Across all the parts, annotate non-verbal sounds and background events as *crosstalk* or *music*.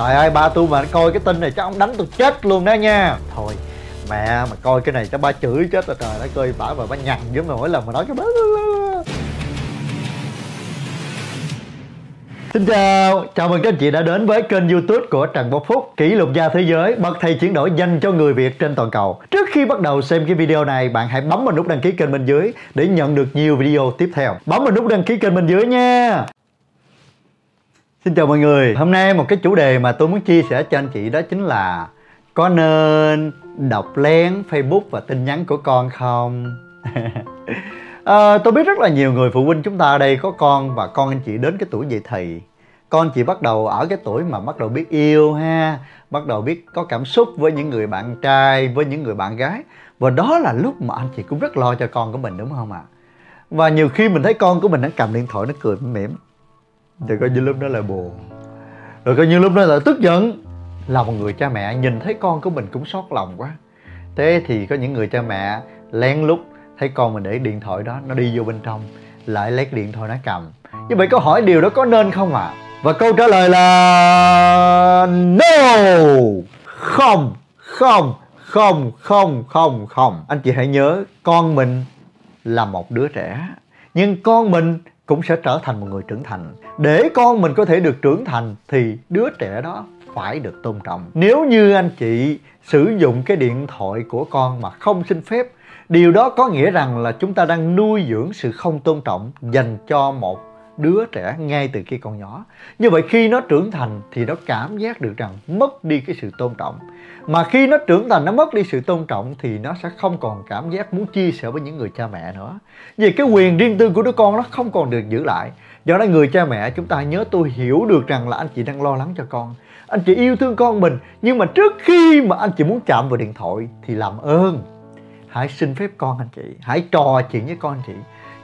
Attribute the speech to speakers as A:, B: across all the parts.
A: trời ơi ba tôi mà coi cái tin này chắc ông đánh tôi chết luôn đó nha. Thôi mẹ mà coi cái này chắc ba chửi chết rồi trời Nó coi bả mà ba nhằn với mà mỗi lần mà nói cái bá. Xin chào, chào mừng các anh chị đã đến với kênh youtube của Trần Quốc Phúc Kỷ lục gia thế giới, bậc thầy chuyển đổi dành cho người Việt trên toàn cầu. Trước khi bắt đầu xem cái video này, bạn hãy bấm vào nút đăng ký kênh bên dưới Để nhận được nhiều video tiếp theo. Bấm vào nút đăng ký kênh bên dưới nha. Xin chào mọi người, hôm nay một cái chủ đề mà tôi muốn chia sẻ cho anh chị đó chính là Có nên đọc lén Facebook và tin nhắn của con không? à, *laughs* tôi biết rất là nhiều người phụ huynh chúng ta ở đây có con và con anh chị đến cái tuổi dậy thì. Con chị bắt đầu ở cái tuổi mà bắt đầu biết yêu ha bắt đầu biết có cảm xúc với những người bạn trai với những người bạn gái. Và đó là lúc mà anh chị cũng rất lo cho con của mình đúng không ạ? Và nhiều khi mình thấy con của mình nó cầm điện thoại nó cười mỉm thì coi như lúc đó là buồn. Rồi coi như lúc đó là tức giận. Là một người cha mẹ, nhìn thấy con của mình cũng xót lòng quá. Thế thì có những người cha mẹ lén lút thấy con mình để điện thoại đó, nó đi vô bên trong, lại lấy cái điện thoại nó cầm. Như vậy câu hỏi điều đó có nên không ạ? À? và câu trả lời là no! Không không không không không không. Anh chị hãy nhớ, con mình là một đứa trẻ. Nhưng con mình cũng sẽ trở thành một người trưởng thành. Để con mình có thể được trưởng thành thì đứa trẻ đó phải được tôn trọng. Nếu như anh chị sử dụng cái điện thoại của con mà không xin phép, điều đó có nghĩa rằng là chúng ta đang nuôi dưỡng sự không tôn trọng dành cho một đứa trẻ ngay từ khi còn nhỏ. Như vậy khi nó trưởng thành thì nó cảm giác được rằng mất đi cái sự tôn trọng mà khi nó trưởng thành, nó mất đi sự tôn trọng thì nó sẽ không còn cảm giác muốn chia sẻ với những người cha mẹ nữa. Vì cái quyền riêng tư của đứa con nó không còn được giữ lại. Do đó người cha mẹ chúng ta nhớ tôi hiểu được rằng là anh chị đang lo lắng cho con. Anh chị yêu thương con mình, nhưng mà trước khi mà anh chị muốn chạm vào điện thoại thì làm ơn. Hãy xin phép con anh chị, hãy trò chuyện với con anh chị.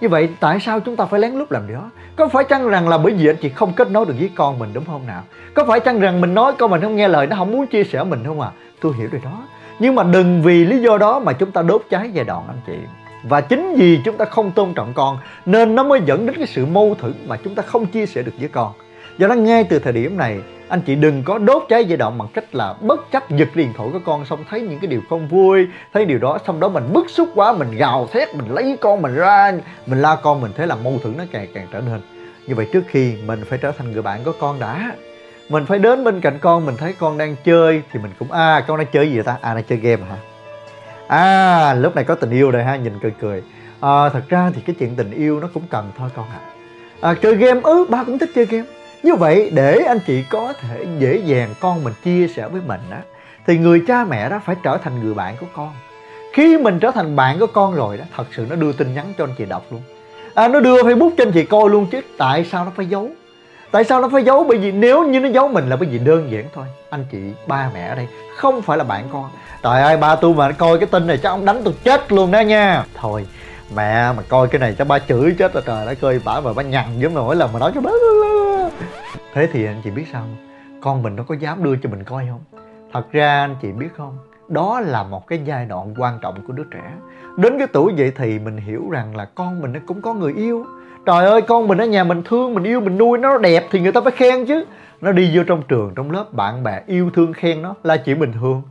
A: Như vậy tại sao chúng ta phải lén lút làm điều đó? Có phải chăng rằng là bởi vì anh chị không kết nối được với con mình, đúng không nào? Có phải chăng rằng mình nói con mình không nghe lời, nó không muốn chia sẻ mình không à? Tôi hiểu rồi đó. Nhưng mà đừng vì lý do đó mà chúng ta đốt cháy giai đoạn anh chị. Và chính vì chúng ta không tôn trọng con, nên nó mới dẫn đến cái sự mâu thuẫn mà chúng ta không chia sẻ được với con. Do đó ngay từ thời điểm này, anh chị đừng có đốt cháy giai đoạn bằng cách là bất chấp giật điện thoại của con xong thấy những cái điều không vui, thấy điều đó xong đó mình bức xúc quá, mình gào thét, mình lấy con mình ra, mình la con mình thế là mâu thuẫn nó càng càng trở nên. Như vậy trước khi mình phải trở thành người bạn của con đã mình phải đến bên cạnh con mình thấy con đang chơi thì mình cũng à con đang chơi gì vậy ta? À đang chơi game hả? À lúc này có tình yêu rồi ha nhìn cười cười. À, thật ra thì cái chuyện tình yêu nó cũng cần thôi con ạ. À. à, chơi game ư ừ, ba cũng thích chơi game. Như vậy để anh chị có thể dễ dàng con mình chia sẻ với mình á thì người cha mẹ đó phải trở thành người bạn của con. Khi mình trở thành bạn của con rồi đó thật sự nó đưa tin nhắn cho anh chị đọc luôn. À, nó đưa facebook cho anh chị coi luôn chứ tại sao nó phải giấu? Tại sao nó phải giấu? Bởi vì nếu như nó giấu mình là bởi vì đơn giản thôi. Anh chị, ba mẹ ở đây, không phải là bạn con. Trời ơi, ba tôi mà coi cái tin này chắc ông đánh tôi chết luôn đó nha. Thôi, mẹ mà coi cái này cho ba chửi chết rồi, trời đất ơi, bả mà ba nhằn giống mà mỗi lần mà nói cho bá. Thế thì anh chị biết sao không? con mình nó có dám đưa cho mình coi không? Thật ra anh chị biết không? Đó là một cái giai đoạn quan trọng của đứa trẻ. Đến cái tuổi vậy thì mình hiểu rằng là con mình nó cũng có người yêu trời ơi, con mình ở nhà mình thương, mình yêu, mình nuôi, nó đẹp thì người ta phải khen chứ. Nó đi vô trong trường, trong lớp, bạn bè yêu thương khen nó là chuyện bình thường.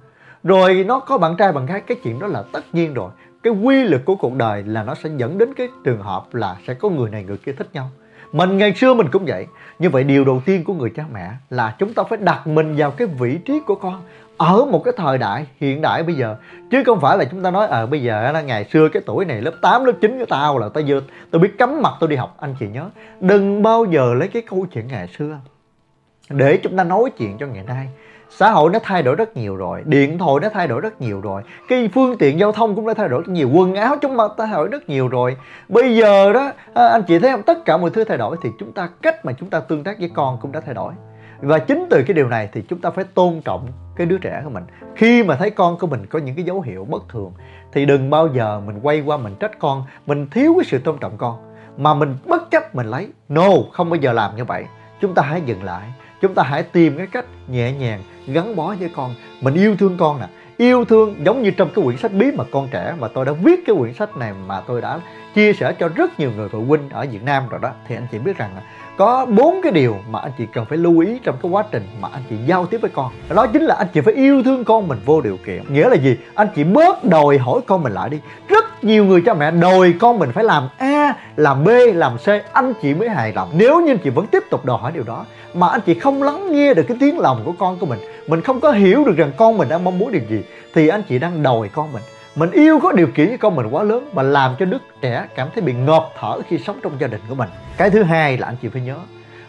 A: Rồi nó có bạn trai, bạn gái, cái chuyện đó là tất nhiên rồi. Cái quy luật của cuộc đời là nó sẽ dẫn đến cái trường hợp là sẽ có người này, người kia thích nhau. Mình ngày xưa mình cũng vậy. Như vậy điều đầu tiên của người cha mẹ là chúng ta phải đặt mình vào cái vị trí của con ở một cái thời đại hiện đại bây giờ. Chứ không phải là chúng ta nói ở à, bây giờ là ngày xưa cái tuổi này lớp 8 lớp 9 của tao là tao vừa tao biết cắm mặt tao đi học. Anh chị nhớ đừng bao giờ lấy cái câu chuyện ngày xưa để chúng ta nói chuyện cho ngày nay. Xã hội nó thay đổi rất nhiều rồi điện thoại nó thay đổi rất nhiều rồi cái phương tiện giao thông cũng đã thay đổi rất nhiều quần áo chúng ta thay đổi rất nhiều rồi. Bây giờ đó à, anh chị thấy không? Tất cả mọi thứ thay đổi thì chúng ta cách mà chúng ta tương tác với con cũng đã thay đổi và chính từ cái điều này thì chúng ta phải tôn trọng cái đứa trẻ của mình. Khi mà thấy con của mình có những cái dấu hiệu bất thường, thì đừng bao giờ mình quay qua mình trách con, mình thiếu cái sự tôn trọng con. Mà mình bất chấp mình lấy. No, không bao giờ làm như vậy. Chúng ta hãy dừng lại. Chúng ta hãy tìm cái cách nhẹ nhàng gắn bó với con. Mình yêu thương con nè yêu thương, giống như trong cái quyển sách bí mật con trẻ mà tôi đã viết cái quyển sách này mà tôi đã chia sẻ cho rất nhiều người phụ huynh ở Việt Nam rồi đó. Thì anh chị biết rằng có bốn cái điều mà anh chị cần phải lưu ý trong cái quá trình mà anh chị giao tiếp với con. Đó chính là anh chị phải yêu thương con mình vô điều kiện. Nghĩa là gì? Anh chị bớt đòi hỏi con mình lại đi. Rất nhiều người cha mẹ đòi con mình phải làm a, làm b, làm c. Anh chị mới hài lòng. Nếu như anh chị vẫn tiếp tục đòi hỏi điều đó, mà anh chị không lắng nghe được cái tiếng lòng của con của mình mình không có hiểu được rằng con mình đang mong muốn điều gì thì anh chị đang đòi con mình. Mình yêu có điều kiện với con mình quá lớn và làm cho đứa trẻ cảm thấy bị ngợp thở khi sống trong gia đình của mình. Cái thứ hai là anh chị phải nhớ,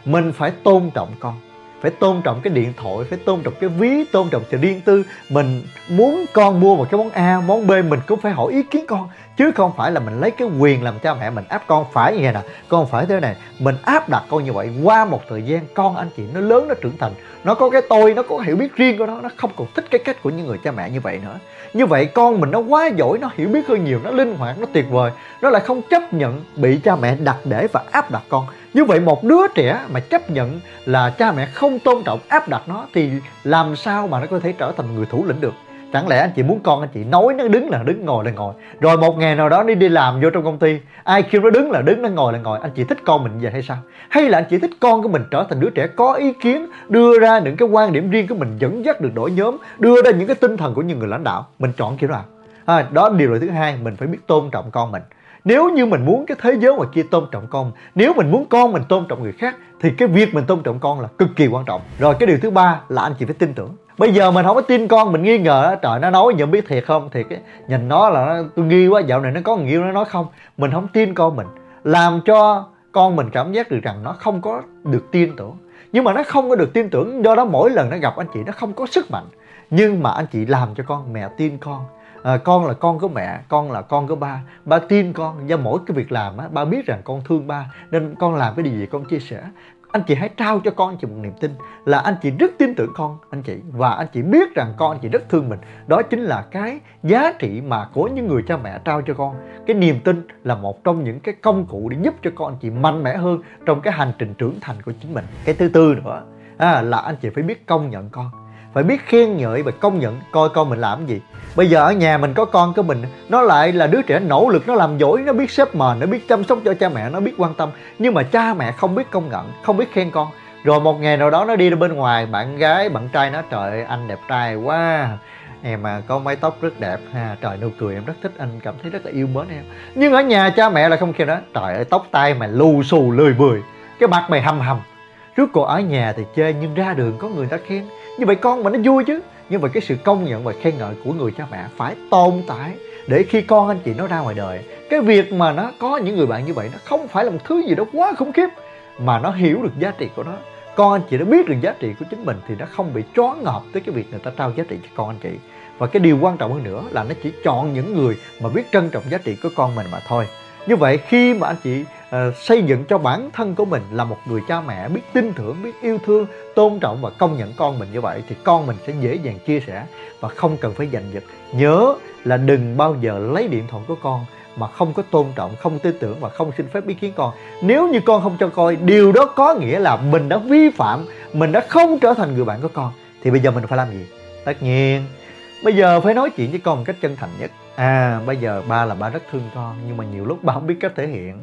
A: mình phải tôn trọng con phải tôn trọng cái điện thoại, phải tôn trọng cái ví, tôn trọng sự riêng tư. Mình muốn con mua một cái món a, món b, mình cũng phải hỏi ý kiến con, chứ không phải là mình lấy cái quyền làm cha mẹ mình áp con phải như vậy nè con phải thế này, mình áp đặt con như vậy qua một thời gian, con, anh chị, nó lớn, nó trưởng thành. Nó có cái tôi, nó có hiểu biết riêng của nó nó không còn thích cái cách của những người cha mẹ như vậy nữa. Như vậy con mình nó quá giỏi, nó hiểu biết hơn nhiều, nó linh hoạt, nó tuyệt vời. Nó lại không chấp nhận bị cha mẹ đặt để và áp đặt con như vậy một đứa trẻ mà chấp nhận là cha mẹ không tôn trọng áp đặt nó thì làm sao mà nó có thể trở thành người thủ lĩnh được? Chẳng lẽ anh chị muốn con anh chị nói nó đứng là đứng ngồi là ngồi rồi một ngày nào đó đi đi làm vô trong công ty ai kêu nó đứng là đứng nó ngồi là ngồi anh chị thích con mình vậy hay sao? Hay là anh chị thích con của mình trở thành đứa trẻ có ý kiến đưa ra những cái quan điểm riêng của mình dẫn dắt được đội nhóm đưa ra những cái tinh thần của những người lãnh đạo? Mình chọn kiểu nào? À, đó điều là thứ hai mình phải biết tôn trọng con mình nếu như mình muốn cái thế giới ngoài kia tôn trọng con nếu mình muốn con mình tôn trọng người khác thì cái việc mình tôn trọng con là cực kỳ quan trọng. Rồi cái điều thứ ba là anh chị phải tin tưởng. Bây giờ mình không có tin con mình nghi ngờ trời nó nói nhận biết thiệt không? Thiệt cái nhìn nó là nó, tôi nghi quá dạo này nó có người yêu nó nói không? Mình không tin con mình làm cho con mình cảm giác được rằng nó không có được tin tưởng. Nhưng mà nó không có được tin tưởng do đó mỗi lần nó gặp anh chị nó không có sức mạnh. Nhưng mà anh chị làm cho con mẹ tin con à, con là con của mẹ con là con của ba. Ba tin con do mỗi cái việc làm á ba biết rằng con thương ba nên con làm cái điều gì con chia sẻ. Anh chị hãy trao cho con chị một niềm tin là anh chị rất tin tưởng con anh chị. Và anh chị biết rằng con anh chị rất thương mình. Đó chính là cái giá trị mà của những người cha mẹ trao cho con. Cái niềm tin là một trong những cái công cụ để giúp cho con anh chị mạnh mẽ hơn trong cái hành trình trưởng thành của chính mình. Cái thứ tư nữa à, là anh chị phải biết công nhận con phải biết khen ngợi và công nhận coi con mình làm gì. Bây giờ ở nhà mình có con của mình, nó lại là đứa trẻ nỗ lực, nó làm giỏi nó biết xếp mền, nó biết chăm sóc cho cha mẹ, nó biết quan tâm. Nhưng mà cha mẹ không biết công nhận, không biết khen con. Rồi một ngày nào đó nó đi ra bên ngoài, bạn gái, bạn trai nó trời anh đẹp trai quá. Em mà có mái tóc rất đẹp ha, trời nụ cười em rất thích, anh cảm thấy rất là yêu mến em. Nhưng ở nhà cha mẹ là không khen đó trời ơi, tóc tai mày lù xù lười bười cái mặt mày hầm hầm trước cô ở nhà thì chơi nhưng ra đường có người ta khen. Như vậy con mà nó vui chứ. Nhưng mà cái sự công nhận và khen ngợi của người cha mẹ phải tồn tại để khi con, anh chị nó ra ngoài đời, cái việc mà nó có những người bạn như vậy nó không phải là một thứ gì đó quá khủng khiếp, mà nó hiểu được giá trị của nó. Con, anh chị đã biết được giá trị của chính mình thì nó không bị choáng ngợp tới cái việc người ta trao giá trị cho con, anh chị. Và cái điều quan trọng hơn nữa là nó chỉ chọn những người mà biết trân trọng giá trị của con mình mà thôi. Như vậy khi mà anh chị Ờ, xây dựng cho bản thân của mình là một người cha mẹ biết tin tưởng, biết yêu thương, tôn trọng và công nhận con mình như vậy thì con mình sẽ dễ dàng chia sẻ và không cần phải giành giật. Nhớ là đừng bao giờ lấy điện thoại của con mà không có tôn trọng, không tin tưởng và không xin phép ý kiến con. Nếu như con không cho coi, điều đó có nghĩa là mình đã vi phạm, mình đã không trở thành người bạn của con. Thì bây giờ mình phải làm gì? Tất nhiên, bây giờ phải nói chuyện với con một cách chân thành nhất. À bây giờ ba là ba rất thương con, nhưng mà nhiều lúc ba không biết cách thể hiện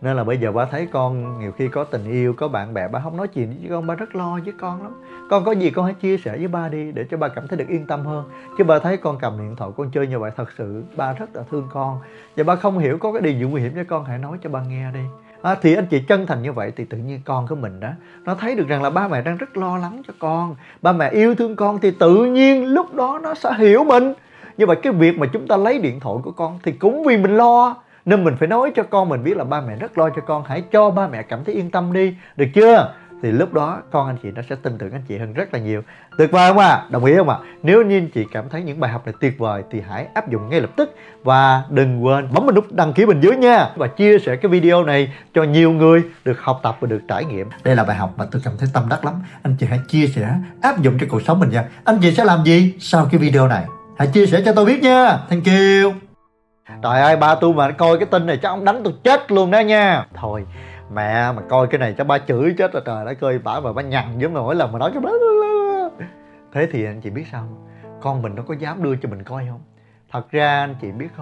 A: nên là bây giờ ba thấy con nhiều khi có tình yêu có bạn bè ba không nói chuyện với con ba rất lo với con lắm. Con có gì con hãy chia sẻ với ba đi để cho ba cảm thấy được yên tâm hơn. Chứ ba thấy con cầm điện thoại con chơi như vậy thật sự ba rất là thương con. Và ba không hiểu có cái điều gì nguy hiểm cho con hãy nói cho ba nghe đi. À, thì anh chị chân thành như vậy thì tự nhiên con của mình đó nó thấy được rằng là ba mẹ đang rất lo lắng cho con. Ba mẹ yêu thương con thì tự nhiên lúc đó nó sẽ hiểu mình. Như vậy cái việc mà chúng ta lấy điện thoại của con thì cũng vì mình lo nên mình phải nói cho con mình biết là ba mẹ rất lo cho con. Hãy cho ba mẹ cảm thấy yên tâm đi. Được chưa? Thì lúc đó con anh chị nó sẽ tin tưởng anh chị hơn rất là nhiều. Tuyệt vời không ạ? À? đồng ý không ạ? À? nếu như anh chị cảm thấy những bài học này tuyệt vời thì hãy áp dụng ngay lập tức. Và đừng quên bấm vào nút đăng ký bên dưới nha. Và chia sẻ cái video này cho nhiều người được học tập và được trải nghiệm. Đây là bài học mà tôi cảm thấy tâm đắc lắm. Anh chị hãy chia sẻ, áp dụng cho cuộc sống mình nha. Anh chị sẽ làm gì sau cái video này? Hãy chia sẻ cho tôi biết nha. Thank you trời ơi, ba tôi mà coi cái tin này chắc ông đánh tôi chết luôn đó nha. Thôi, mẹ mà coi cái này cho ba chửi chết rồi, trời đất ơi, bả mà ba nhằn giống mà mỗi lần mà nói cái đó thế thì anh chị biết sao con mình nó có dám đưa cho mình coi không? Thật ra anh chị biết không?